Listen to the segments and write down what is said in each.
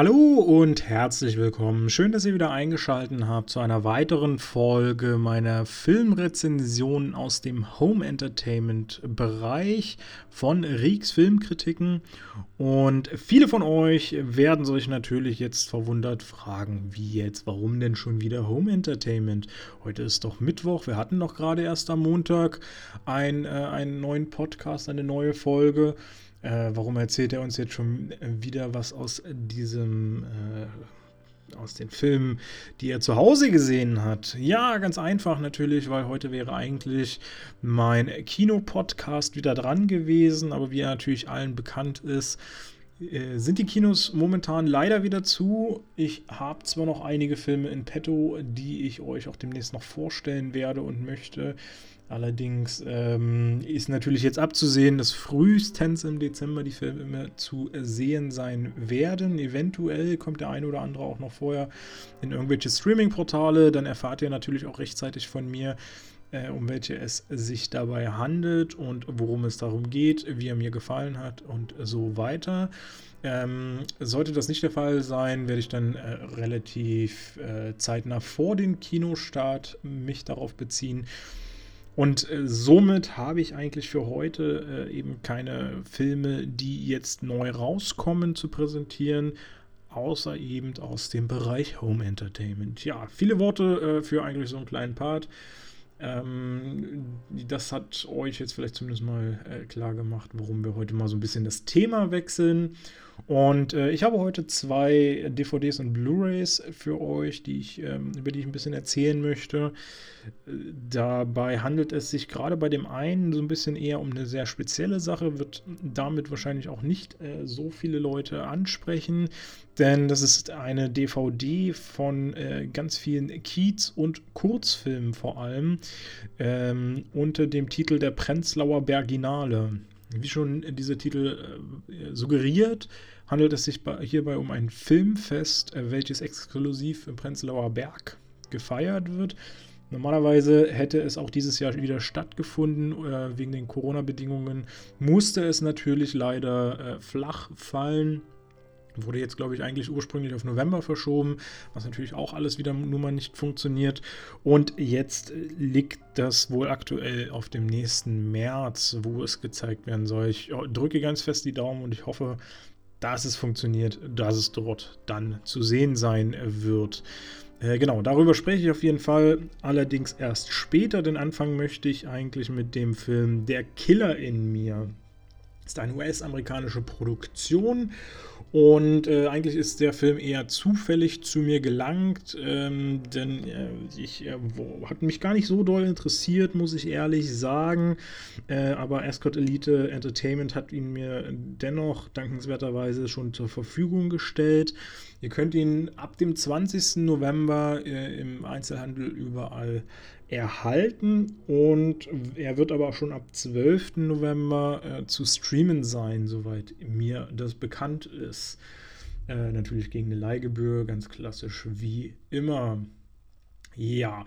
Hallo und herzlich willkommen. Schön, dass ihr wieder eingeschaltet habt zu einer weiteren Folge meiner Filmrezension aus dem Home Entertainment Bereich von Rieks Filmkritiken. Und viele von euch werden sich natürlich jetzt verwundert fragen, wie jetzt, warum denn schon wieder Home Entertainment? Heute ist doch Mittwoch, wir hatten doch gerade erst am Montag ein, äh, einen neuen Podcast, eine neue Folge. Äh, warum erzählt er uns jetzt schon wieder was aus diesem, äh, aus den Filmen, die er zu Hause gesehen hat? Ja, ganz einfach natürlich, weil heute wäre eigentlich mein Kinopodcast wieder dran gewesen, aber wie er natürlich allen bekannt ist, äh, sind die Kinos momentan leider wieder zu. Ich habe zwar noch einige Filme in petto, die ich euch auch demnächst noch vorstellen werde und möchte. Allerdings ähm, ist natürlich jetzt abzusehen, dass frühestens im Dezember die Filme zu sehen sein werden. Eventuell kommt der eine oder andere auch noch vorher in irgendwelche Streaming-Portale. Dann erfahrt ihr natürlich auch rechtzeitig von mir, äh, um welche es sich dabei handelt und worum es darum geht, wie er mir gefallen hat und so weiter. Ähm, sollte das nicht der Fall sein, werde ich dann äh, relativ äh, zeitnah vor dem Kinostart mich darauf beziehen und äh, somit habe ich eigentlich für heute äh, eben keine Filme, die jetzt neu rauskommen, zu präsentieren, außer eben aus dem Bereich Home Entertainment. Ja, viele Worte äh, für eigentlich so einen kleinen Part. Ähm, das hat euch jetzt vielleicht zumindest mal äh, klar gemacht, warum wir heute mal so ein bisschen das Thema wechseln. Und äh, ich habe heute zwei DVDs und Blu-rays für euch, die ich, ähm, über die ich ein bisschen erzählen möchte. Dabei handelt es sich gerade bei dem einen so ein bisschen eher um eine sehr spezielle Sache, wird damit wahrscheinlich auch nicht äh, so viele Leute ansprechen, denn das ist eine DVD von äh, ganz vielen Kiez- und Kurzfilmen vor allem ähm, unter dem Titel Der Prenzlauer Berginale. Wie schon dieser Titel äh, suggeriert, handelt es sich bei, hierbei um ein Filmfest, äh, welches exklusiv im Prenzlauer Berg gefeiert wird. Normalerweise hätte es auch dieses Jahr wieder stattgefunden. Äh, wegen den Corona-Bedingungen musste es natürlich leider äh, flach fallen. Wurde jetzt, glaube ich, eigentlich ursprünglich auf November verschoben, was natürlich auch alles wieder nun mal nicht funktioniert. Und jetzt liegt das wohl aktuell auf dem nächsten März, wo es gezeigt werden soll. Ich drücke ganz fest die Daumen und ich hoffe, dass es funktioniert, dass es dort dann zu sehen sein wird. Äh, genau, darüber spreche ich auf jeden Fall, allerdings erst später, denn anfangen möchte ich eigentlich mit dem Film Der Killer in mir. Ist eine US-amerikanische Produktion und äh, eigentlich ist der Film eher zufällig zu mir gelangt, ähm, denn äh, ich äh, hat mich gar nicht so doll interessiert, muss ich ehrlich sagen. Äh, aber Ascot Elite Entertainment hat ihn mir dennoch dankenswerterweise schon zur Verfügung gestellt. Ihr könnt ihn ab dem 20. November äh, im Einzelhandel überall erhalten und er wird aber auch schon ab 12. November äh, zu streamen sein, soweit mir das bekannt ist. Äh, natürlich gegen eine Leihgebühr, ganz klassisch wie immer. Ja,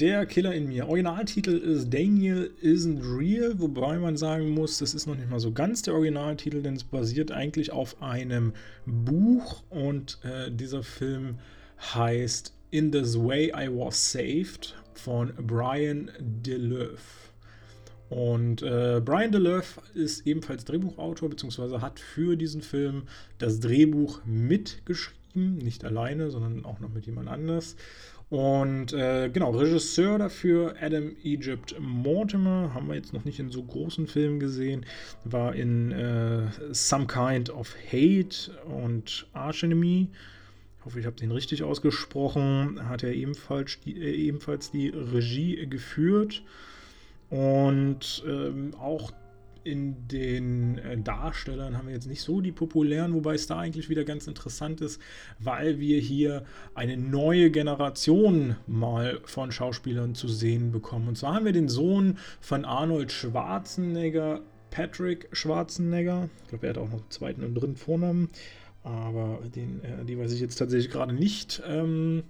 der Killer in mir. Originaltitel ist Daniel Isn't Real, wobei man sagen muss, das ist noch nicht mal so ganz der Originaltitel, denn es basiert eigentlich auf einem Buch und äh, dieser Film heißt In This Way I Was Saved von Brian DeLeuf. Und äh, Brian DeLeuf ist ebenfalls Drehbuchautor, beziehungsweise hat für diesen Film das Drehbuch mitgeschrieben. Nicht alleine, sondern auch noch mit jemand anders. Und äh, genau, Regisseur dafür Adam Egypt Mortimer, haben wir jetzt noch nicht in so großen Filmen gesehen, war in äh, Some Kind of Hate und Arch Enemy ich hoffe, ich habe den richtig ausgesprochen, hat er ebenfalls die, äh, ebenfalls die Regie geführt. Und ähm, auch in den äh, Darstellern haben wir jetzt nicht so die populären, wobei es da eigentlich wieder ganz interessant ist, weil wir hier eine neue Generation mal von Schauspielern zu sehen bekommen. Und zwar haben wir den Sohn von Arnold Schwarzenegger, Patrick Schwarzenegger. Ich glaube, er hat auch noch einen zweiten und dritten Vornamen aber den, äh, die weiß ich jetzt tatsächlich gerade nicht. Ähm,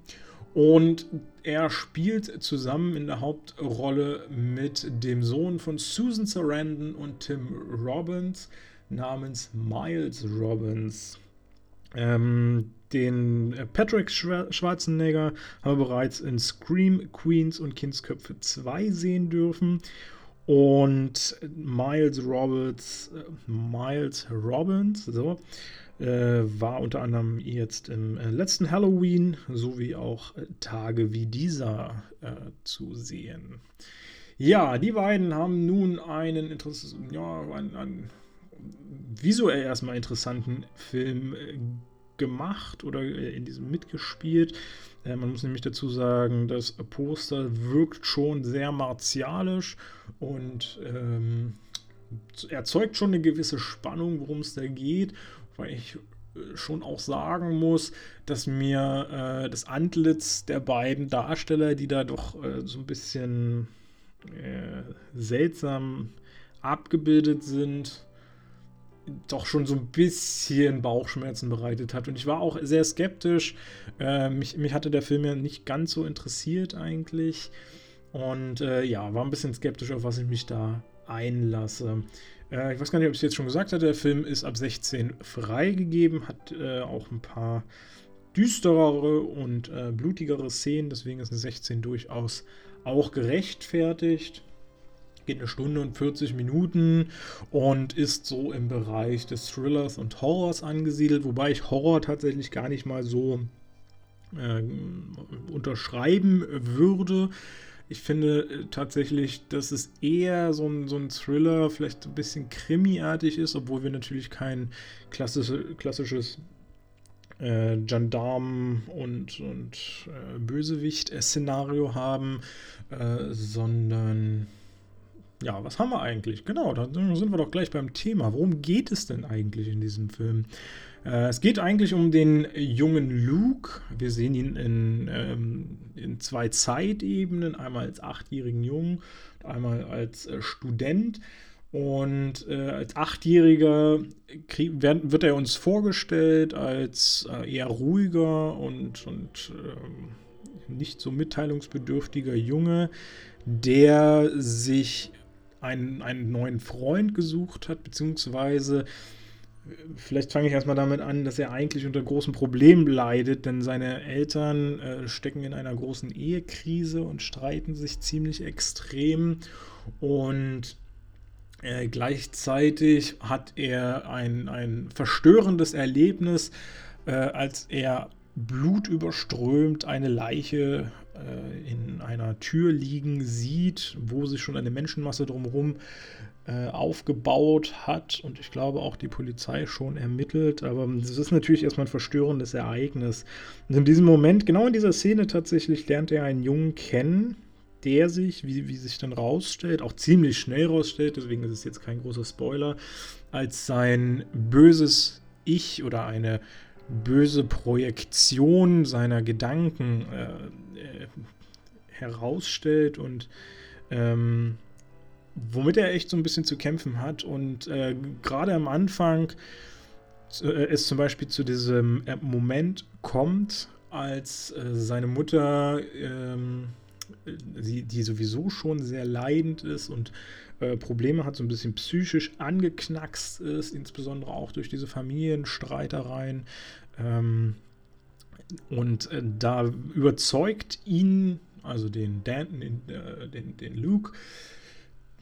und er spielt zusammen in der Hauptrolle mit dem Sohn von Susan Sarandon und Tim Robbins namens Miles Robbins. Ähm, den äh, Patrick Schwarzenegger haben wir bereits in Scream Queens und Kindsköpfe 2 sehen dürfen. Und Miles Roberts, äh, Miles Robbins, so, war unter anderem jetzt im äh, letzten Halloween sowie auch äh, Tage wie dieser äh, zu sehen. Ja, die beiden haben nun einen interessanten, ja, einen, einen visuell erstmal interessanten Film äh, gemacht oder in diesem mitgespielt. Äh, man muss nämlich dazu sagen, das Poster wirkt schon sehr martialisch und ähm, erzeugt schon eine gewisse Spannung, worum es da geht, weil ich äh, schon auch sagen muss, dass mir äh, das Antlitz der beiden Darsteller, die da doch äh, so ein bisschen äh, seltsam abgebildet sind, doch schon so ein bisschen Bauchschmerzen bereitet hat. Und ich war auch sehr skeptisch. Äh, mich, mich hatte der Film ja nicht ganz so interessiert eigentlich. Und äh, ja, war ein bisschen skeptisch, auf was ich mich da einlasse. Äh, ich weiß gar nicht, ob ich es jetzt schon gesagt hatte. Der Film ist ab 16 freigegeben, hat äh, auch ein paar düsterere und äh, blutigere Szenen. Deswegen ist eine 16 durchaus auch gerechtfertigt geht eine Stunde und 40 Minuten und ist so im Bereich des Thrillers und Horrors angesiedelt, wobei ich Horror tatsächlich gar nicht mal so äh, unterschreiben würde. Ich finde äh, tatsächlich, dass es eher so ein, so ein Thriller, vielleicht ein bisschen krimiartig ist, obwohl wir natürlich kein klassische, klassisches äh, Gendarm und, und äh, Bösewicht-Szenario haben, äh, sondern ja, was haben wir eigentlich? Genau, dann sind wir doch gleich beim Thema. Worum geht es denn eigentlich in diesem Film? Äh, es geht eigentlich um den jungen Luke. Wir sehen ihn in, ähm, in zwei Zeitebenen, einmal als achtjährigen Jungen einmal als äh, Student. Und äh, als Achtjähriger krieg, werd, wird er uns vorgestellt als äh, eher ruhiger und, und ähm, nicht so mitteilungsbedürftiger Junge, der sich einen, einen neuen Freund gesucht hat, beziehungsweise vielleicht fange ich erstmal damit an, dass er eigentlich unter großen Problemen leidet, denn seine Eltern äh, stecken in einer großen Ehekrise und streiten sich ziemlich extrem und äh, gleichzeitig hat er ein, ein verstörendes Erlebnis, äh, als er blutüberströmt eine Leiche äh, in einer Tür liegen sieht, wo sich schon eine Menschenmasse drumherum äh, aufgebaut hat und ich glaube auch die Polizei schon ermittelt. Aber das ist natürlich erstmal ein verstörendes Ereignis. Und in diesem Moment, genau in dieser Szene tatsächlich, lernt er einen Jungen kennen, der sich, wie, wie sich dann rausstellt, auch ziemlich schnell rausstellt, deswegen ist es jetzt kein großer Spoiler, als sein böses Ich oder eine böse Projektion seiner Gedanken äh, äh, herausstellt und ähm, womit er echt so ein bisschen zu kämpfen hat. Und äh, gerade am Anfang äh, es zum Beispiel zu diesem äh, Moment kommt, als äh, seine Mutter, ähm, die, die sowieso schon sehr leidend ist und äh, Probleme hat, so ein bisschen psychisch angeknackst ist, insbesondere auch durch diese Familienstreitereien. Ähm, und äh, da überzeugt ihn, also den, Dan, den, äh, den, den Luke,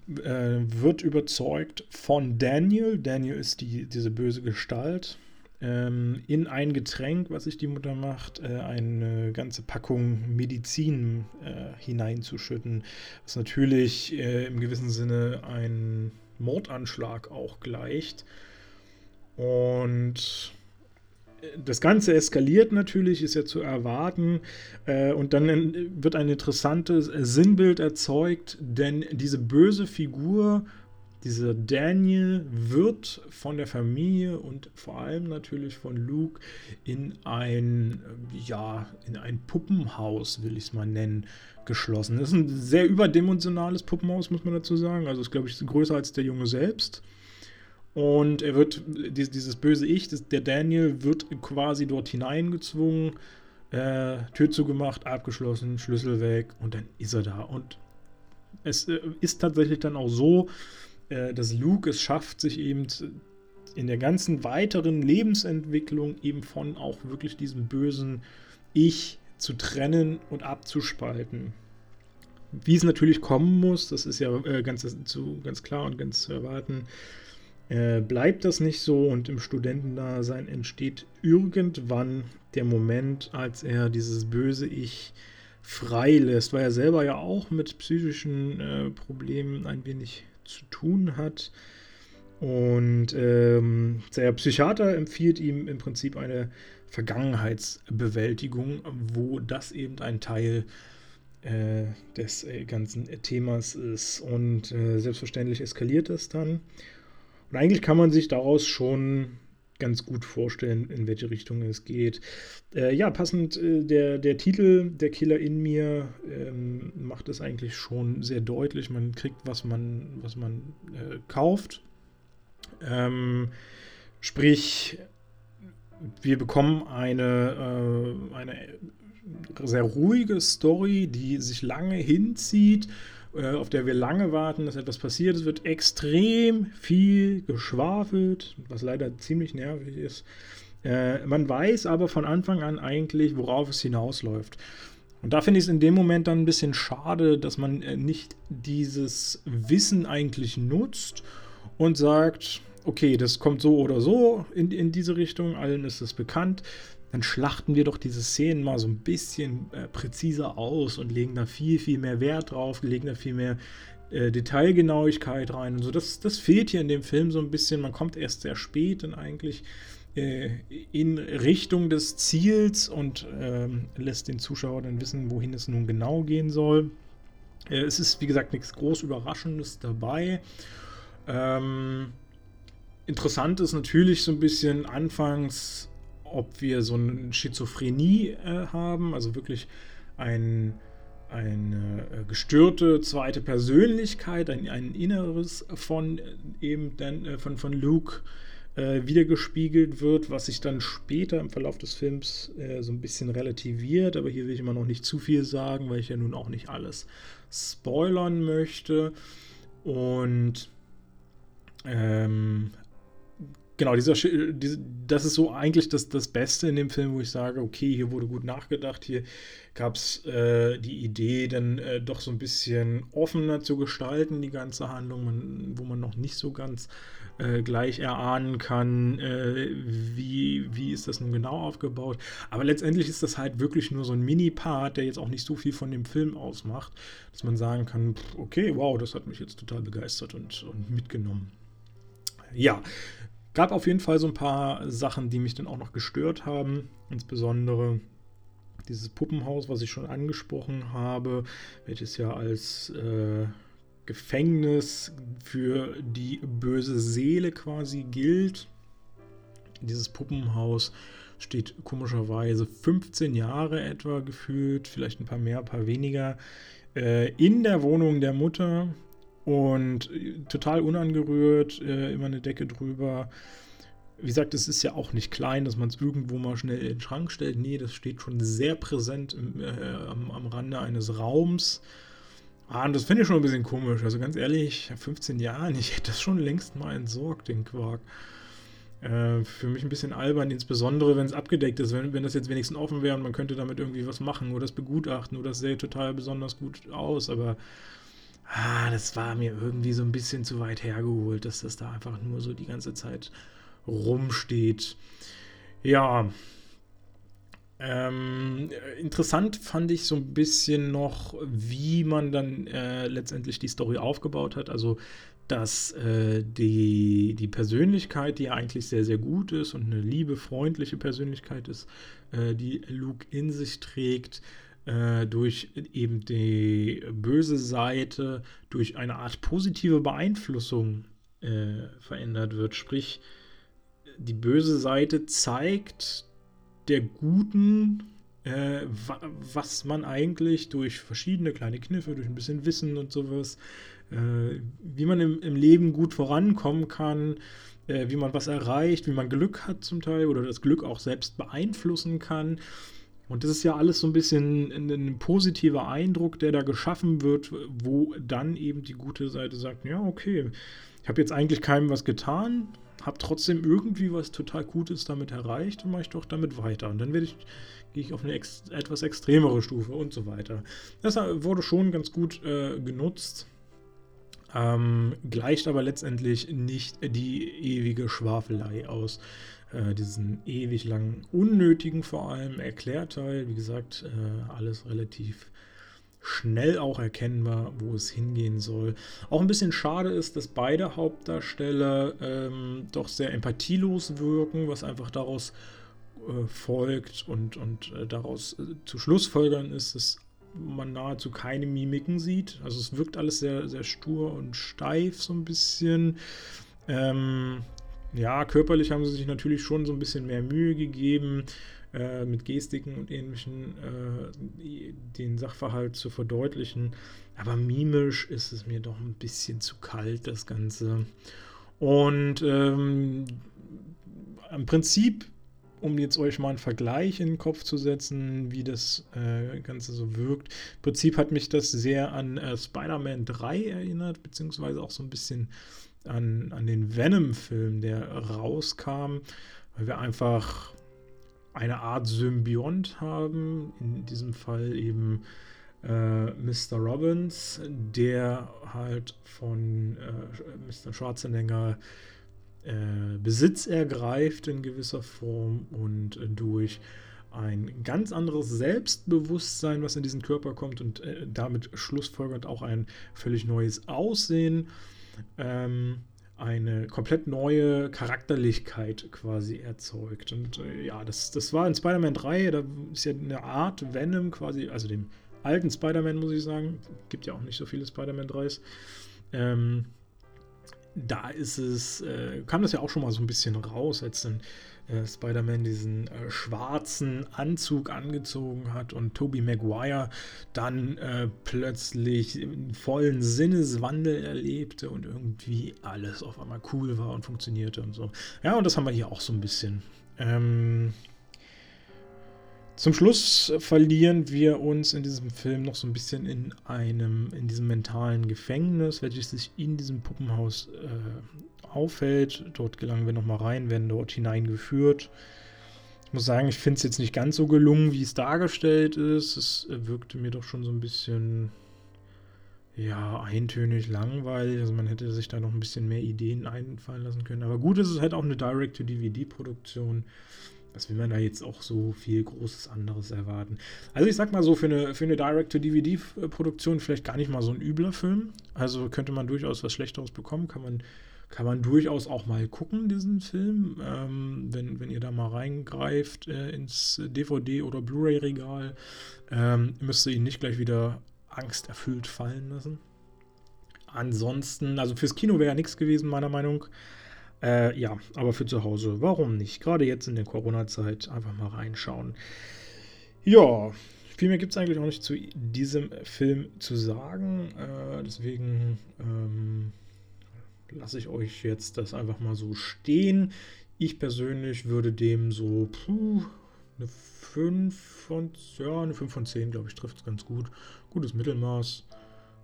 äh, wird überzeugt von Daniel. Daniel ist die, diese böse Gestalt. Ähm, in ein Getränk, was sich die Mutter macht, äh, eine ganze Packung Medizin hineinzuschütten, was natürlich im gewissen Sinne ein Mordanschlag auch gleicht. Und das Ganze eskaliert natürlich, ist ja zu erwarten. Äh, und dann wird ein interessantes Sinnbild erzeugt, denn diese böse Figur, dieser Daniel, wird von der Familie und vor allem natürlich von Luke in ein, ja, in ein Puppenhaus, will ich es mal nennen, geschlossen. Das ist ein sehr überdimensionales Puppenhaus, muss man dazu sagen. Also ist, glaube ich, größer als der Junge selbst. Und er wird, dieses böse Ich, der Daniel, wird quasi dort hineingezwungen, äh, Tür zugemacht, abgeschlossen, Schlüssel weg und dann ist er da. Und es äh, ist tatsächlich dann auch so, äh, dass Luke es schafft, sich eben in der ganzen weiteren Lebensentwicklung eben von auch wirklich diesem bösen Ich zu trennen und abzuspalten. Wie es natürlich kommen muss, das ist ja äh, ganz, ganz klar und ganz zu erwarten, äh, bleibt das nicht so und im Studentendasein entsteht irgendwann der Moment, als er dieses böse Ich freilässt, weil er selber ja auch mit psychischen äh, Problemen ein wenig zu tun hat. Und ähm, der Psychiater empfiehlt ihm im Prinzip eine Vergangenheitsbewältigung, wo das eben ein Teil äh, des äh, ganzen Themas ist. Und äh, selbstverständlich eskaliert das dann. Und eigentlich kann man sich daraus schon ganz gut vorstellen, in welche Richtung es geht. Äh, ja, passend äh, der, der Titel Der Killer in mir ähm, macht es eigentlich schon sehr deutlich. Man kriegt, was man, was man äh, kauft. Ähm, sprich, wir bekommen eine, äh, eine sehr ruhige Story, die sich lange hinzieht auf der wir lange warten, dass etwas passiert. Es wird extrem viel geschwafelt, was leider ziemlich nervig ist. Äh, man weiß aber von Anfang an eigentlich, worauf es hinausläuft. Und da finde ich es in dem Moment dann ein bisschen schade, dass man äh, nicht dieses Wissen eigentlich nutzt und sagt, okay, das kommt so oder so in, in diese Richtung, allen ist es bekannt dann schlachten wir doch diese Szenen mal so ein bisschen äh, präziser aus und legen da viel, viel mehr Wert drauf, legen da viel mehr äh, Detailgenauigkeit rein und so. Das, das fehlt hier in dem Film so ein bisschen. Man kommt erst sehr spät dann eigentlich äh, in Richtung des Ziels und ähm, lässt den Zuschauer dann wissen, wohin es nun genau gehen soll. Äh, es ist, wie gesagt, nichts groß Überraschendes dabei. Ähm, interessant ist natürlich so ein bisschen anfangs ob wir so eine Schizophrenie äh, haben, also wirklich ein, eine äh, gestörte zweite Persönlichkeit, ein, ein Inneres von äh, eben dann äh, von, von Luke äh, wiedergespiegelt wird, was sich dann später im Verlauf des Films äh, so ein bisschen relativiert, aber hier will ich immer noch nicht zu viel sagen, weil ich ja nun auch nicht alles spoilern möchte. Und ähm, genau, dieser, diese, das ist so eigentlich das, das Beste in dem Film, wo ich sage, okay, hier wurde gut nachgedacht, hier gab es äh, die Idee, dann äh, doch so ein bisschen offener zu gestalten, die ganze Handlung, man, wo man noch nicht so ganz äh, gleich erahnen kann, äh, wie, wie ist das nun genau aufgebaut. Aber letztendlich ist das halt wirklich nur so ein Mini-Part, der jetzt auch nicht so viel von dem Film ausmacht, dass man sagen kann, okay, wow, das hat mich jetzt total begeistert und, und mitgenommen. Ja, Gab auf jeden Fall so ein paar Sachen, die mich dann auch noch gestört haben. Insbesondere dieses Puppenhaus, was ich schon angesprochen habe, welches ja als äh, Gefängnis für die böse Seele quasi gilt. Dieses Puppenhaus steht komischerweise 15 Jahre etwa gefühlt, vielleicht ein paar mehr, ein paar weniger, äh, in der Wohnung der Mutter. Und äh, total unangerührt, äh, immer eine Decke drüber. Wie gesagt, es ist ja auch nicht klein, dass man es irgendwo mal schnell in den Schrank stellt. Nee, das steht schon sehr präsent im, äh, am, am Rande eines Raums. Ah, und das finde ich schon ein bisschen komisch. Also ganz ehrlich, 15 Jahren, ich hätte das schon längst mal entsorgt, den Quark. Äh, für mich ein bisschen albern, insbesondere wenn es abgedeckt ist. Wenn, wenn das jetzt wenigstens offen wäre und man könnte damit irgendwie was machen oder das begutachten oder das sähe total besonders gut aus. Aber ah, das war mir irgendwie so ein bisschen zu weit hergeholt, dass das da einfach nur so die ganze Zeit rumsteht. Ja. Ähm, interessant fand ich so ein bisschen noch, wie man dann äh, letztendlich die Story aufgebaut hat. Also, dass äh, die, die Persönlichkeit, die eigentlich sehr, sehr gut ist und eine liebe, freundliche Persönlichkeit ist, äh, die Luke in sich trägt, äh, durch eben die böse Seite, durch eine Art positive Beeinflussung äh, verändert wird. Sprich, die böse Seite zeigt der Guten, äh, wa was man eigentlich durch verschiedene kleine Kniffe, durch ein bisschen Wissen und sowas, äh, wie man im, im, Leben gut vorankommen kann, äh, wie man was erreicht, wie man Glück hat zum Teil oder das Glück auch selbst beeinflussen kann. Und das ist ja alles so ein bisschen ein, ein, positiver Eindruck, der da geschaffen wird, wo dann eben die gute Seite sagt, ja, okay, ich habe jetzt eigentlich keinem was getan, habe trotzdem irgendwie was total Gutes damit erreicht und mache ich doch damit weiter. Und dann werde ich, gehe ich auf eine ex etwas extremere Stufe und so weiter. Das wurde schon ganz gut äh, genutzt. Ähm, gleicht aber letztendlich nicht die ewige Schwafelei aus. Äh, diesen ewig langen, unnötigen vor allem Erklärteil. Wie gesagt, äh, alles relativ schnell auch erkennbar, wo es hingehen soll. Auch ein bisschen schade ist, dass beide Hauptdarsteller ähm, doch sehr empathielos wirken, was einfach daraus äh, folgt und, und äh, daraus äh, zu Schlussfolgern ist, dass man nahezu keine Mimiken sieht. Also es wirkt alles sehr, sehr stur und steif so ein bisschen. Ähm, ja, körperlich haben sie sich natürlich schon so ein bisschen mehr Mühe gegeben, äh, mit Gestiken und ähnlichen äh, den Sachverhalt zu verdeutlichen. Aber mimisch ist es mir doch ein bisschen zu kalt, das Ganze. Und ähm, im Prinzip um jetzt euch mal einen Vergleich in den Kopf zu setzen, wie das äh, Ganze so wirkt. Im Prinzip hat mich das sehr an äh, Spider-Man 3 erinnert, beziehungsweise auch so ein bisschen an, an den Venom-Film, der rauskam, weil wir einfach eine Art Symbiont haben, in diesem Fall eben äh, Mr. Robbins, der halt von äh, Mr. Schwarzenegger äh, Besitz ergreift in gewisser Form und durch ein ganz anderes Selbstbewusstsein, was in diesen Körper kommt und äh, damit schlussfolgert auch ein völlig neues Aussehen, ähm, eine komplett neue Charakterlichkeit quasi erzeugt. Und äh, ja, das, das war in Spider-Man 3, da ist ja eine Art Venom quasi, also dem alten Spider-Man muss ich sagen, gibt ja auch nicht so viele Spider-Man 3s. Ähm, da ist es, äh, kam das ja auch schon mal so ein bisschen raus, als dann äh, Spider-Man diesen äh, schwarzen Anzug angezogen hat und Tobey Maguire dann äh, plötzlich vollen Sinneswandel erlebte und irgendwie alles auf einmal cool war und funktionierte und so. Ja, und das haben wir hier auch so ein bisschen. Ähm, zum Schluss verlieren wir uns in diesem Film noch so ein bisschen in einem, in diesem mentalen Gefängnis, welches sich in diesem Puppenhaus äh, aufhält. Dort gelangen wir nochmal rein, werden dort hineingeführt. Ich muss sagen, ich finde es jetzt nicht ganz so gelungen, wie es dargestellt ist. Es wirkte mir doch schon so ein bisschen, ja, eintönig, langweilig. Also man hätte sich da noch ein bisschen mehr Ideen einfallen lassen können. Aber gut, es ist halt auch eine Direct-to-DVD-Produktion was will man da jetzt auch so viel Großes anderes erwarten? Also ich sag mal so, für eine, für eine Direct-to-DVD-Produktion vielleicht gar nicht mal so ein übler Film. Also könnte man durchaus was Schlechteres bekommen, kann man, kann man durchaus auch mal gucken, diesen Film. Ähm, wenn, wenn ihr da mal reingreift äh, ins DVD- oder Blu-ray-Regal, ähm, müsst ihr ihn nicht gleich wieder angsterfüllt fallen lassen. Ansonsten, also fürs Kino wäre ja nichts gewesen, meiner Meinung. Äh, ja, aber für zu Hause, warum nicht? Gerade jetzt in der Corona-Zeit einfach mal reinschauen. Ja, viel mehr gibt es eigentlich auch nicht zu diesem Film zu sagen. Äh, deswegen ähm, lasse ich euch jetzt das einfach mal so stehen. Ich persönlich würde dem so puh, eine 5 von, ja, eine 5 von 10, glaube ich, trifft es ganz gut. Gutes Mittelmaß,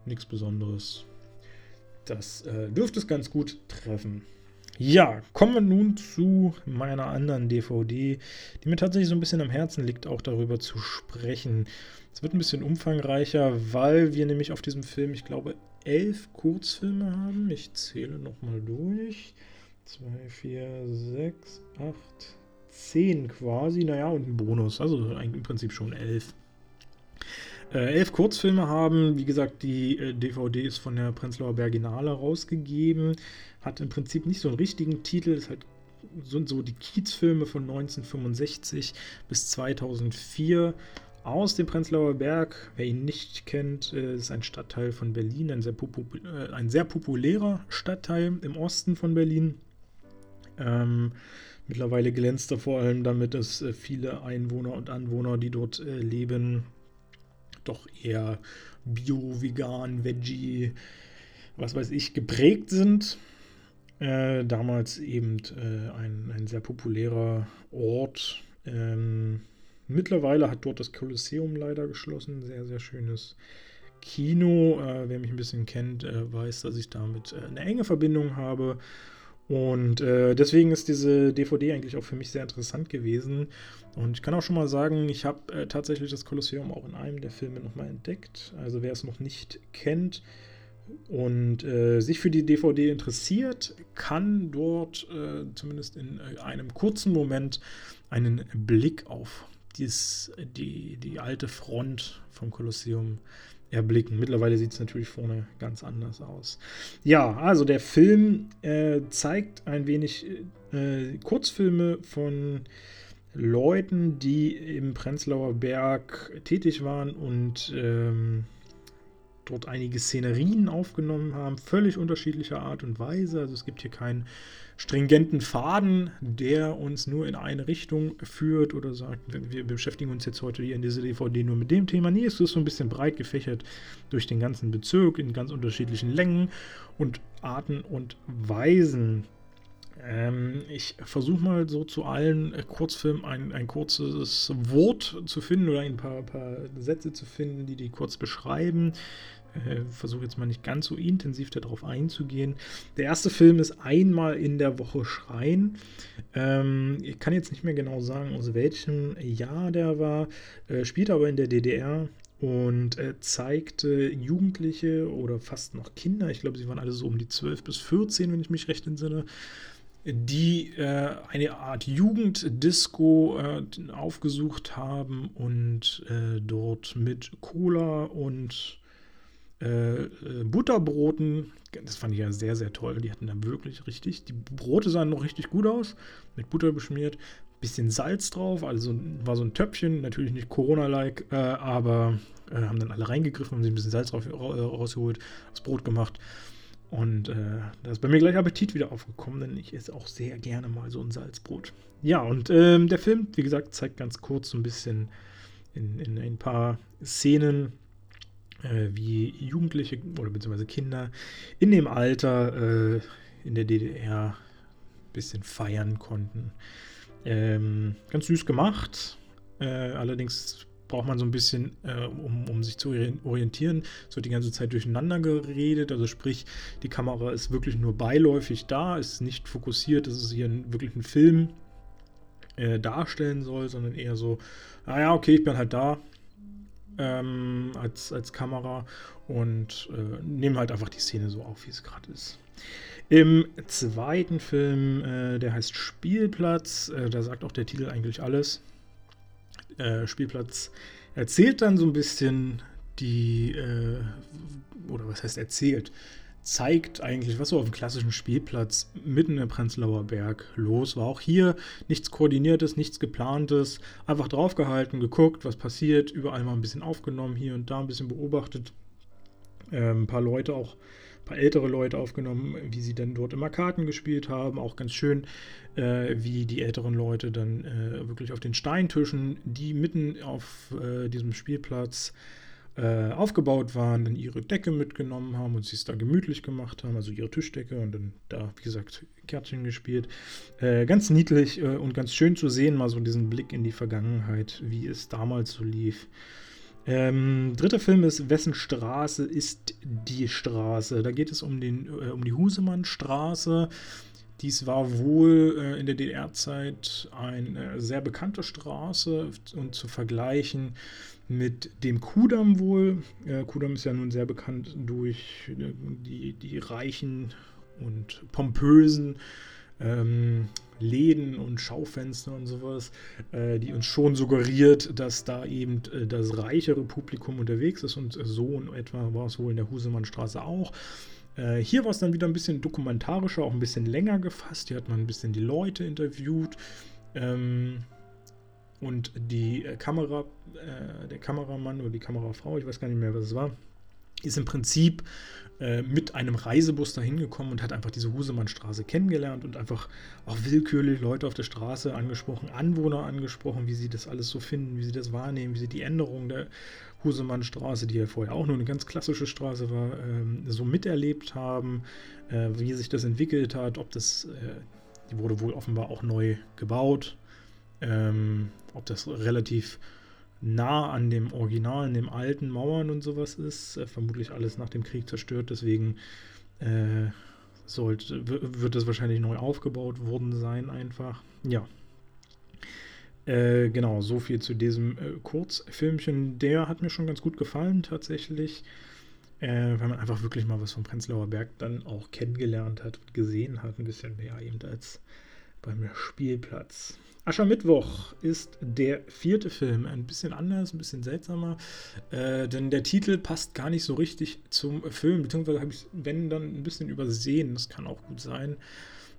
nichts Besonderes. Das äh, dürfte es ganz gut treffen. Ja, kommen wir nun zu meiner anderen DVD, die mir tatsächlich so ein bisschen am Herzen liegt, auch darüber zu sprechen. Es wird ein bisschen umfangreicher, weil wir nämlich auf diesem Film, ich glaube, elf Kurzfilme haben. Ich zähle nochmal durch. Zwei, vier, sechs, acht, zehn quasi. Naja, und ein Bonus. Also im Prinzip schon elf. Äh, elf Kurzfilme haben, wie gesagt, die äh, DVD ist von der Prenzlauer Berginale rausgegeben, hat im Prinzip nicht so einen richtigen Titel, ist halt sind so die Kiezfilme von 1965 bis 2004 aus dem Prenzlauer Berg. Wer ihn nicht kennt, äh, ist ein Stadtteil von Berlin, ein sehr, äh, ein sehr populärer Stadtteil im Osten von Berlin. Ähm, mittlerweile glänzt er vor allem damit, dass äh, viele Einwohner und Anwohner, die dort leben, doch eher bio, vegan, veggie, was weiß ich, geprägt sind. Äh, damals eben äh, ein, ein sehr populärer Ort. Ähm, mittlerweile hat dort das Kolosseum leider geschlossen. Sehr, sehr schönes Kino. Äh, wer mich ein bisschen kennt, äh, weiß, dass ich damit äh, eine enge Verbindung habe. Und äh, deswegen ist diese DVD eigentlich auch für mich sehr interessant gewesen. Und ich kann auch schon mal sagen, ich habe äh, tatsächlich das Kolosseum auch in einem der Filme nochmal entdeckt. Also wer es noch nicht kennt und äh, sich für die DVD interessiert, kann dort zumindest in einem kurzen Moment einen Blick auf dies, die, die alte Front vom Kolosseum erblicken. Mittlerweile sieht es natürlich vorne ganz anders aus. Ja, also der Film äh, zeigt ein wenig äh, Kurzfilme von Leuten, die im Prenzlauer Berg tätig waren und ähm, dort einige Szenerien aufgenommen haben, völlig unterschiedlicher Art und Weise. Also es gibt hier keinen stringenten Faden, der uns nur in eine Richtung führt oder sagt, wir beschäftigen uns jetzt heute hier in dieser DVD nur mit dem Thema. Nee, es ist so ein bisschen breit gefächert durch den ganzen Bezirk in ganz unterschiedlichen Längen und Arten und Weisen. Ähm, ich versuche mal so zu allen Kurzfilmen ein, ein kurzes Wort zu finden oder ein paar, paar Sätze zu finden, die die kurz beschreiben. Äh, versuche jetzt mal nicht ganz so intensiv darauf einzugehen. Der erste Film ist einmal in der Woche Schreien. Ähm, ich kann jetzt nicht mehr genau sagen, aus welchem Jahr der war, äh, spielt aber in der DDR und äh, zeigte Jugendliche oder fast noch Kinder, ich glaube, sie waren alle so um die 12 bis 14, wenn ich mich recht entsinne, die äh, eine Art Jugenddisco äh, aufgesucht haben und äh, dort mit Cola und äh, äh, Butterbroten, das fand ich ja sehr, sehr toll. Die hatten da wirklich richtig, die Brote sahen noch richtig gut aus, mit Butter beschmiert, bisschen Salz drauf, also war so ein Töpfchen, natürlich nicht Corona-like, äh, aber äh, haben dann alle reingegriffen, haben sich ein bisschen Salz drauf, rausgeholt, das Brot gemacht. Und äh, da ist bei mir gleich Appetit wieder aufgekommen, denn ich esse auch sehr gerne mal so ein Salzbrot. Ja, und ähm, der Film, wie gesagt, zeigt ganz kurz so ein bisschen in, in ein paar Szenen, äh, wie Jugendliche oder beziehungsweise Kinder in dem Alter äh, in der DDR ein bisschen feiern konnten. Ähm, ganz süß gemacht. Äh, allerdings braucht man so ein bisschen, äh, um, um, sich zu orientieren. Es wird die ganze Zeit durcheinander geredet. Also sprich, die Kamera ist wirklich nur beiläufig da, ist nicht fokussiert, dass es hier ein, wirklich ein Film äh, darstellen soll, sondern eher so, naja, ah okay, ich bin halt da, ähm, als, als Kamera und äh, nehmen halt einfach die Szene so auf, wie es gerade ist. Im zweiten Film, äh, der heißt Spielplatz, äh, da sagt auch der Titel eigentlich alles. Äh, Spielplatz erzählt dann so ein bisschen die, äh, oder was heißt erzählt, zeigt eigentlich, was so auf dem klassischen Spielplatz mitten im Prenzlauer Berg los war. Auch hier nichts Koordiniertes, nichts Geplantes. Einfach draufgehalten, geguckt, was passiert, überall mal ein bisschen aufgenommen, hier und da ein bisschen beobachtet. Ähm, ein paar Leute auch, ein paar ältere Leute aufgenommen, wie sie dann dort immer Karten gespielt haben. Auch ganz schön, äh, wie die älteren Leute dann äh, wirklich auf den Steintischen, die mitten auf äh, diesem Spielplatz äh, aufgebaut waren, dann ihre Decke mitgenommen haben und sie es da gemütlich gemacht haben, also ihre Tischdecke und dann da, wie gesagt, Kärtchen gespielt. Äh, ganz niedlich äh, und ganz schön zu sehen, mal so diesen Blick in die Vergangenheit, wie es damals so lief. Ähm, dritter Film ist Wessen Straße ist die Straße? Da geht es um, den, äh, um die Husemannstraße. Dies war wohl äh, in der DDR-Zeit eine sehr bekannte Straße und zu vergleichen mit dem Kudamm wohl. Äh, Kudamm ist ja nun sehr bekannt durch äh, die, die reichen und pompösen ähm, Läden und Schaufenster und sowas, äh, die uns schon suggeriert, dass da eben äh, das reichere Publikum unterwegs ist und so in etwa war es wohl in der Husemannstraße auch. Äh, hier war es dann wieder ein bisschen dokumentarischer, auch ein bisschen länger gefasst. Hier hat man ein bisschen die Leute interviewt. Ähm, und die äh, Kamera, äh, der Kameramann oder die Kamerafrau, ich weiß gar nicht mehr, was es war, ist im Prinzip äh, mit einem Reisebus dahin gekommen und hat einfach diese Husemannstraße kennengelernt und einfach auch willkürlich Leute auf der Straße angesprochen, Anwohner angesprochen, wie sie das alles so finden, wie sie das wahrnehmen, wie sie die Änderungen der Husemannstraße, die ja vorher auch nur eine ganz klassische Straße war, ähm, so miterlebt haben, äh, wie sich das entwickelt hat, ob das, äh, die wurde wohl offenbar auch neu gebaut ähm, ob das relativ nah an dem Original, an dem alten Mauern und sowas ist. Äh, vermutlich alles nach dem Krieg zerstört, deswegen äh, sollte, wird das wahrscheinlich neu aufgebaut worden sein, einfach. Ja. Äh, genau, so viel zu diesem äh, Kurzfilmchen. Der hat mir schon ganz gut gefallen, tatsächlich. Äh, weil man einfach wirklich mal was vom Prenzlauer Berg dann auch kennengelernt hat und gesehen hat. Ein bisschen mehr eben als beim Spielplatz. Aschermittwoch ist der vierte Film. Ein bisschen anders, ein bisschen seltsamer, äh, denn der Titel passt gar nicht so richtig zum Film, beziehungsweise habe ich es, wenn, dann ein bisschen übersehen. Das kann auch gut sein,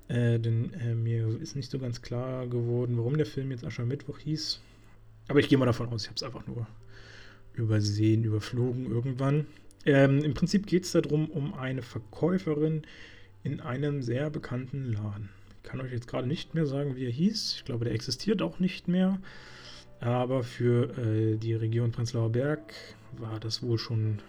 äh, denn äh, mir ist nicht so ganz klar geworden, warum der Film jetzt Aschermittwoch hieß. Aber ich gehe mal davon aus, ich habe es einfach nur übersehen, überflogen irgendwann. Ähm, Im Prinzip geht es darum, um eine Verkäuferin in einem sehr bekannten Laden kann euch jetzt gerade nicht mehr sagen, wie er hieß. Ich glaube, der existiert auch nicht mehr. Aber für äh, die Region Prenzlauer Berg war das wohl schon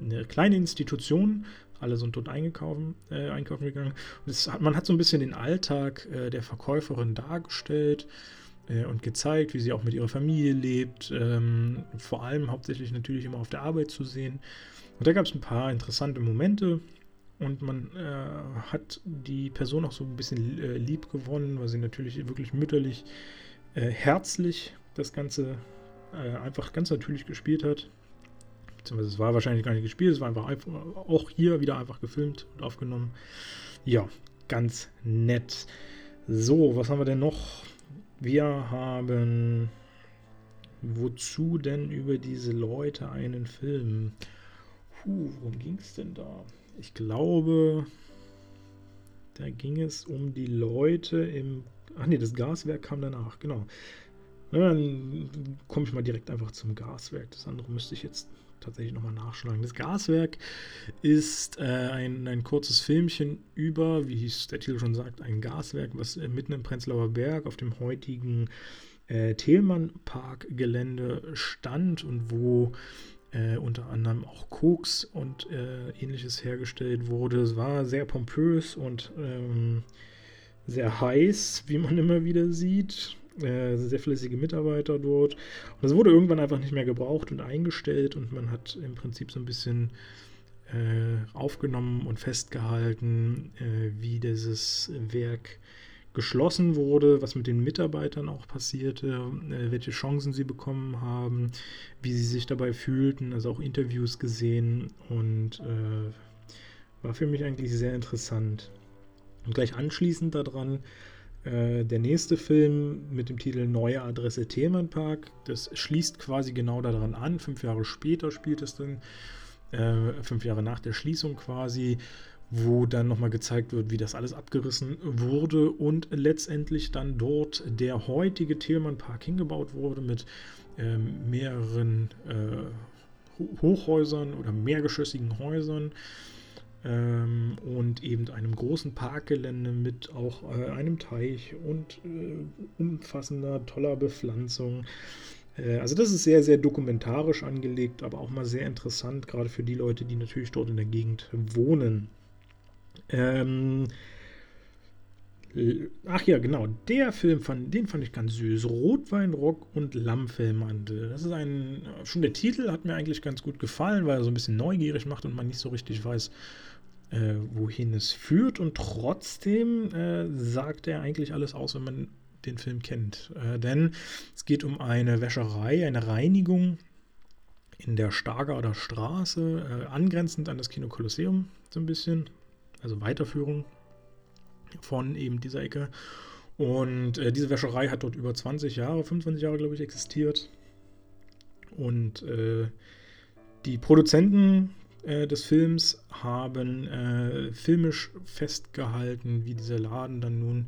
eine kleine Institution. Alle sind dort eingekaufen, äh, einkaufen gegangen. Hat, man hat so ein bisschen den Alltag äh, der Verkäuferin dargestellt äh, und gezeigt, wie sie auch mit ihrer Familie lebt. Ähm, vor allem hauptsächlich natürlich immer auf der Arbeit zu sehen. Und da gab es ein paar interessante Momente. Und man äh, hat die Person auch so ein bisschen äh, lieb gewonnen, weil sie natürlich wirklich mütterlich, äh, herzlich das Ganze äh, einfach ganz natürlich gespielt hat. Beziehungsweise es war wahrscheinlich gar nicht gespielt, es war einfach, einfach auch hier wieder einfach gefilmt und aufgenommen. Ja, ganz nett. So, was haben wir denn noch? Wir haben wozu denn über diese Leute einen Film? Puh, worum ging es denn da? Ich glaube, da ging es um die Leute im. Ach nee, das Gaswerk kam danach, genau. Na, dann komme ich mal direkt einfach zum Gaswerk. Das andere müsste ich jetzt tatsächlich nochmal nachschlagen. Das Gaswerk ist äh, ein, ein kurzes Filmchen über, wie der Titel schon sagt, ein Gaswerk, was äh, mitten im Prenzlauer Berg auf dem heutigen äh, Thelmann-Park-Gelände stand und wo äh, unter anderem auch Koks und äh, ähnliches hergestellt wurde. Es war sehr pompös und ähm, sehr heiß, wie man immer wieder sieht. Äh, sehr fleißige Mitarbeiter dort. Und es wurde irgendwann einfach nicht mehr gebraucht und eingestellt und man hat im Prinzip so ein bisschen äh, aufgenommen und festgehalten, äh, wie dieses Werk geschlossen wurde, was mit den Mitarbeitern auch passierte, äh, welche Chancen sie bekommen haben, wie sie sich dabei fühlten, also auch Interviews gesehen und äh, war für mich eigentlich sehr interessant. Und gleich anschließend daran äh, der nächste Film mit dem Titel Neue Adresse Themenpark. Das schließt quasi genau daran an. Fünf Jahre später spielt es dann, äh, fünf Jahre nach der Schließung quasi wo dann nochmal gezeigt wird, wie das alles abgerissen wurde und letztendlich dann dort der heutige Thielmann Park hingebaut wurde mit ähm, mehreren äh, Hochhäusern oder mehrgeschossigen Häusern ähm, und eben einem großen Parkgelände mit auch äh, einem Teich und äh, umfassender, toller Bepflanzung. Äh, also das ist sehr, sehr dokumentarisch angelegt, aber auch mal sehr interessant, gerade für die Leute, die natürlich dort in der Gegend wohnen. Ähm, ach ja, genau, der Film, fand, den fand ich ganz süß. Rotwein, Rock und Lammfellmantel. Das ist ein, schon der Titel hat mir eigentlich ganz gut gefallen, weil er so ein bisschen neugierig macht und man nicht so richtig weiß, äh, wohin es führt. Und trotzdem äh, sagt er eigentlich alles aus, wenn man den Film kennt. Äh, denn es geht um eine Wäscherei, eine Reinigung in der Stargarder Straße, äh, angrenzend an das Kino Kolosseum, so ein bisschen also Weiterführung von eben dieser Ecke. Und äh, diese Wäscherei hat dort über 20 Jahre, 25 Jahre, glaube ich, existiert. Und äh, die Produzenten äh, des Films haben äh, filmisch festgehalten, wie dieser Laden dann nun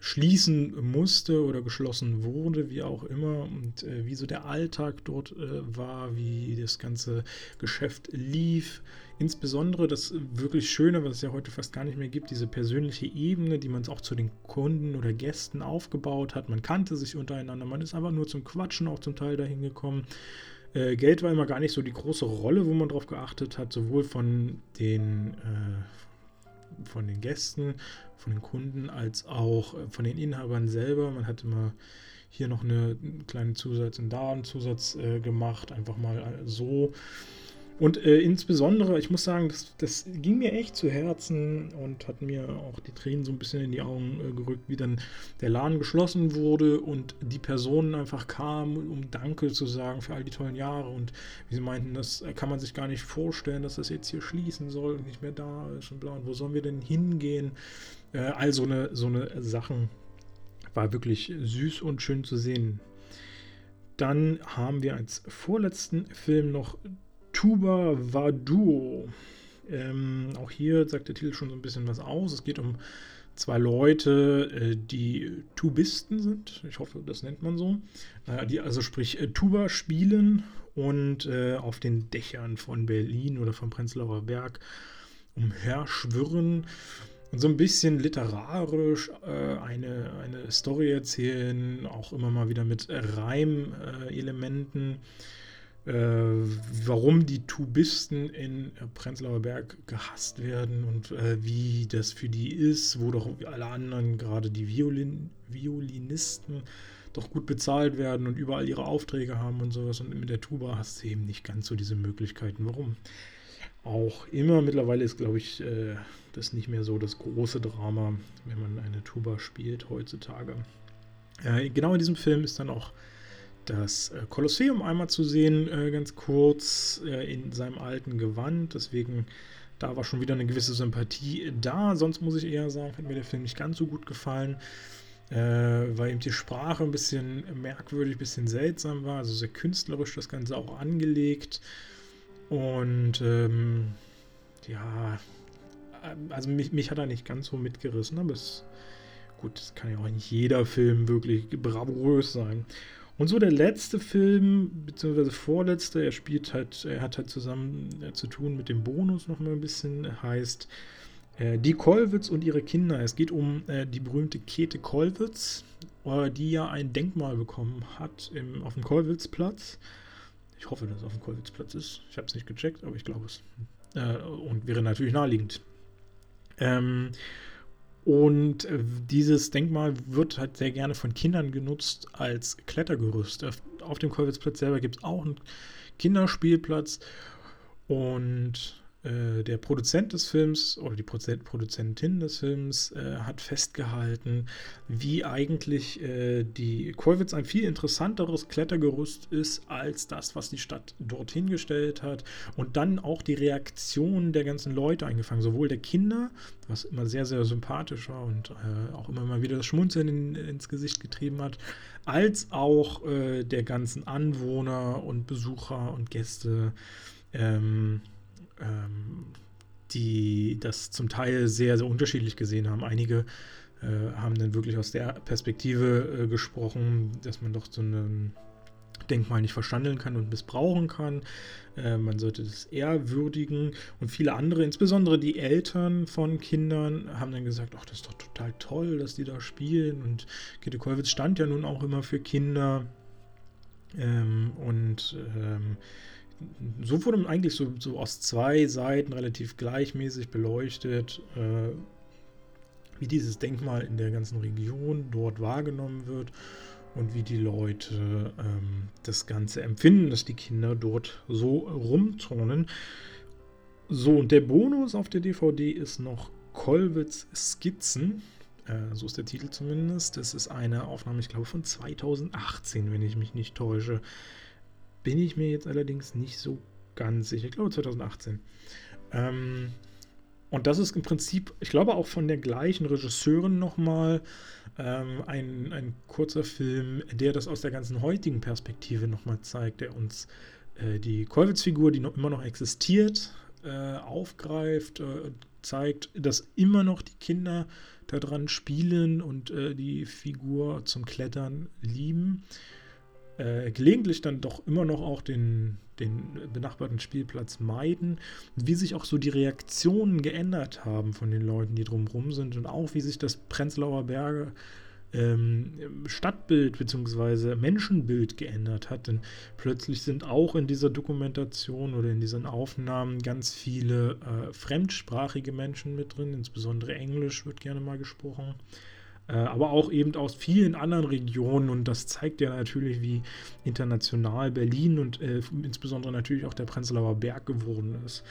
schließen musste oder geschlossen wurde, wie auch immer, und äh, wie so der Alltag dort äh, war, wie das ganze Geschäft lief. Insbesondere das wirklich Schöne, was es ja heute fast gar nicht mehr gibt, diese persönliche Ebene, die man auch zu den Kunden oder Gästen aufgebaut hat. Man kannte sich untereinander, man ist einfach nur zum Quatschen auch zum Teil dahin gekommen. Äh, Geld war immer gar nicht so die große Rolle, wo man drauf geachtet hat, sowohl von den äh, von den Gästen, von den Kunden, als auch äh, von den Inhabern selber. Man hat immer hier noch eine kleine Zusatz und da einen Zusatz äh, gemacht, einfach mal äh, so. Und äh, insbesondere, ich muss sagen, das, das, ging mir echt zu Herzen und hat mir auch die Tränen so ein bisschen in die Augen äh, gerückt, wie dann der Laden geschlossen wurde und die Personen einfach kamen, um Danke zu sagen für all die tollen Jahre. Und wie sie meinten, das kann man sich gar nicht vorstellen, dass das jetzt hier schließen soll und nicht mehr da ist und bla. Und wo sollen wir denn hingehen? Äh, all so eine, so eine Sachen war wirklich süß und schön zu sehen. Dann haben wir als vorletzten Film noch Tuba Vaduo. Ähm, auch hier sagt der Titel schon so ein bisschen was aus. Es geht um zwei Leute, äh, die Tubisten sind. Ich hoffe, das nennt man so. Die also sprich äh, Tuba spielen und äh, auf den Dächern von Berlin oder vom Prenzlauer Berg umherschwirren und so ein bisschen literarisch eine, eine Story erzählen, auch immer mal wieder mit Reimelementen. Äh, warum die Tubisten in Prenzlauer Berg gehasst werden und äh, wie das für die ist, wo doch alle anderen, gerade die Violin, Violinisten, doch gut bezahlt werden und überall ihre Aufträge haben und sowas. Und mit der Tuba hast du eben nicht ganz so diese Möglichkeiten. Warum? Auch immer mittlerweile ist, glaube ich, äh, das nicht mehr so das große Drama, wenn man eine Tuba spielt heutzutage. Äh, genau in diesem Film ist dann auch das äh, Kolosseum einmal zu sehen, äh, ganz kurz äh, in seinem alten Gewand. Deswegen, da war schon wieder eine gewisse Sympathie da. Sonst muss ich eher sagen, hat mir der Film nicht ganz so gut gefallen, weil eben die Sprache ein bisschen merkwürdig, ein bisschen seltsam war. Also sehr künstlerisch das Ganze auch angelegt. Und ähm, ja, also mich, mich hat er nicht ganz so mitgerissen, aber es, gut, es kann ja auch nicht jeder Film wirklich bravourös sein. Und so der letzte Film, beziehungsweise vorletzte, er spielt halt, er hat halt zusammen äh, zu tun mit dem Bonus nochmal ein bisschen, heißt äh, Die Kollwitz und ihre Kinder. Es geht um äh, die berühmte Käthe Kollwitz, äh, die ja ein Denkmal bekommen hat im, auf dem Kollwitzplatz. Ich hoffe, dass es auf dem Kollwitzplatz ist. Ich habe es nicht gecheckt, aber ich glaube es. Äh, und wäre natürlich naheliegend. Ähm, und äh, dieses Denkmal wird halt sehr gerne von Kindern genutzt als Klettergerüst. Auf dem Kollwitzplatz selber gibt es auch einen Kinderspielplatz. Und äh, der Produzent des Films oder die Produzentin des Films äh, hat festgehalten, wie eigentlich äh, die Kollwitz ein viel interessanteres Klettergerüst ist als das, was die Stadt dorthin gestellt hat. Und dann auch die Reaktion der ganzen Leute eingefangen, sowohl der Kinder, was immer sehr, sehr sympathisch war und äh, auch immer mal wieder das Schmunzeln in, ins Gesicht getrieben hat, als auch äh, der ganzen Anwohner und Besucher und Gäste. Ähm, ähm, die das zum Teil sehr, sehr unterschiedlich gesehen haben. Einige äh, haben dann wirklich aus der Perspektive äh, gesprochen, dass man doch so ein Denkmal nicht verstanden kann und missbrauchen kann. Äh, man sollte das eher würdigen. Und viele andere, insbesondere die Eltern von Kindern, haben dann gesagt, ach, das ist doch total toll, dass die da spielen. Und Gitte Kollwitz stand ja nun auch immer für Kinder. Ähm, und ähm, so wurde eigentlich so, so, aus zwei Seiten relativ gleichmäßig beleuchtet, äh, wie dieses Denkmal in der ganzen Region dort wahrgenommen wird und wie die Leute ähm, das Ganze empfinden, dass die Kinder dort so rumturnen. So, und der Bonus auf der DVD ist noch Kollwitz Skizzen. Äh, so ist der Titel zumindest. Das ist eine Aufnahme, ich glaube, von 2018, wenn ich mich nicht täusche. Bin ich mir jetzt allerdings nicht so ganz sicher. Ich glaube 2018. Ähm, und das ist im Prinzip, ich glaube auch von der gleichen Regisseurin nochmal ähm, ein, ein kurzer Film, der das aus der ganzen heutigen Perspektive nochmal zeigt, der uns äh, die Kollwitz-Figur, die noch immer noch existiert, äh, aufgreift, äh, zeigt, dass immer noch die Kinder daran spielen und äh, die Figur zum Klettern lieben äh, gelegentlich dann doch immer noch auch den, den benachbarten Spielplatz meiden, wie sich auch so die Reaktionen geändert haben von den Leuten, die drumherum sind und auch wie sich das Prenzlauer Berge ähm, Stadtbild bzw. Menschenbild geändert hat. Denn plötzlich sind auch in dieser Dokumentation oder in diesen Aufnahmen ganz viele äh, fremdsprachige Menschen mit drin, insbesondere Englisch wird gerne mal gesprochen. Äh, aber auch eben aus vielen anderen Regionen und das zeigt ja natürlich, wie international Berlin und äh, insbesondere natürlich auch der Prenzlauer Berg geworden ist.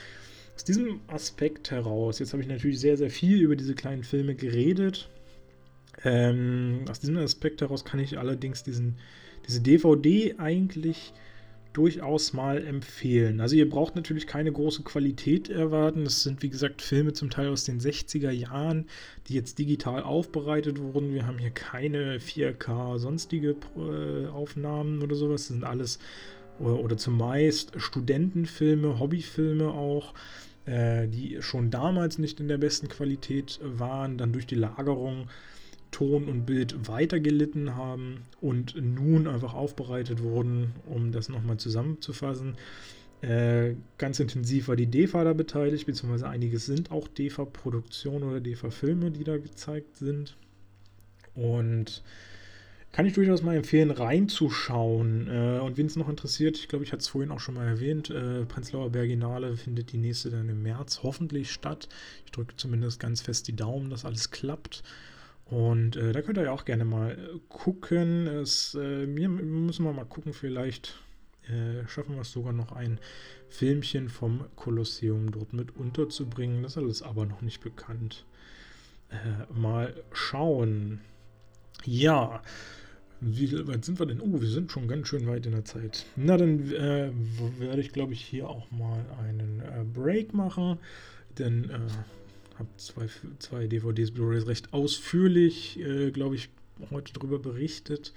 Aus diesem Aspekt heraus, jetzt habe ich natürlich sehr, sehr viel über diese kleinen Filme geredet. Ähm, aus diesem Aspekt heraus kann ich allerdings diesen, diese DVD eigentlich durchaus mal empfehlen. Also ihr braucht natürlich keine große Qualität erwarten. Das sind wie gesagt Filme zum Teil aus den 60er Jahren, die jetzt digital aufbereitet wurden. Wir haben hier keine 4K sonstige äh, Aufnahmen oder sowas. Das sind alles oder, oder zumeist Studentenfilme, Hobbyfilme auch, äh, die schon damals nicht in der besten Qualität waren, dann durch die Lagerung Ton und Bild weiter gelitten haben und nun einfach aufbereitet wurden, um das nochmal zusammenzufassen. Äh, ganz intensiv war die DEFA da beteiligt, beziehungsweise einiges sind auch DEFA-Produktionen oder DEFA-Filme, die da gezeigt sind. Und kann ich durchaus mal empfehlen, reinzuschauen. Äh, und wen es noch interessiert, ich glaube, ich hatte es vorhin auch schon mal erwähnt, äh, Prenzlauer Berginale findet die nächste dann im März hoffentlich statt. Ich drücke zumindest ganz fest die Daumen, dass alles klappt. Und äh, da könnt ihr ja auch gerne mal äh, gucken. Es, äh, wir müssen wir mal gucken, vielleicht äh, schaffen wir es sogar noch ein Filmchen vom Kolosseum dort mit unterzubringen. Das ist alles aber noch nicht bekannt. Äh, mal schauen. Ja, wie weit sind wir denn? Oh, wir sind schon ganz schön weit in der Zeit. Na, dann äh, werde ich, glaube ich, hier auch mal einen Break machen. Denn habe zwei, zwei DVDs, Blu-rays recht ausführlich, äh, glaube ich, heute darüber berichtet.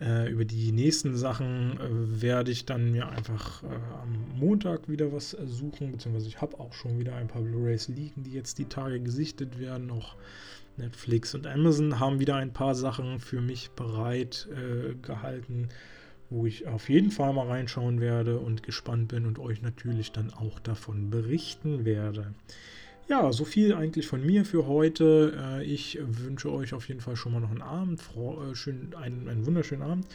Äh, über die nächsten Sachen äh, werde ich dann mir einfach äh, am Montag wieder was suchen, beziehungsweise ich habe auch schon wieder ein paar Blu-rays liegen, die jetzt die Tage gesichtet werden. Auch Netflix und Amazon haben wieder ein paar Sachen für mich bereit äh, gehalten, wo ich auf jeden Fall mal reinschauen werde und gespannt bin und euch natürlich dann auch davon berichten werde. Ja, so viel eigentlich von mir für heute. Äh, ich wünsche euch auf jeden Fall schon mal noch einen Abend, äh, einen wunderschönen Abend.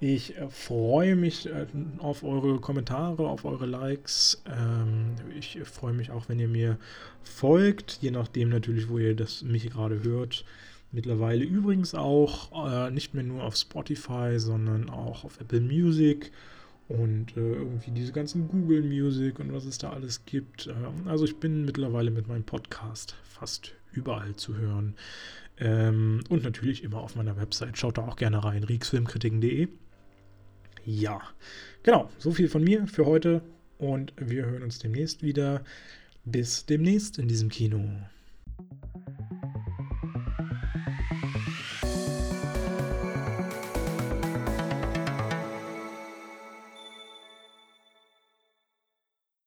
Ich äh, freue mich auf eure Kommentare, auf eure Likes. Ähm, ich freue mich auch, wenn ihr mir folgt, je nachdem natürlich, wo ihr das mich gerade hört. Mittlerweile übrigens auch nicht mehr nur auf Spotify, sondern auch auf Apple Music und äh, irgendwie diese ganzen Google Music und was es da alles gibt. Äh, also ich bin mittlerweile mit meinem Podcast fast überall zu hören. Ähm, und natürlich immer auf meiner Website. Schaut da auch gerne rein, rieksfilmkritiken.de. Ja, genau, so viel von mir für heute und wir hören uns demnächst wieder. Bis demnächst in diesem Kino.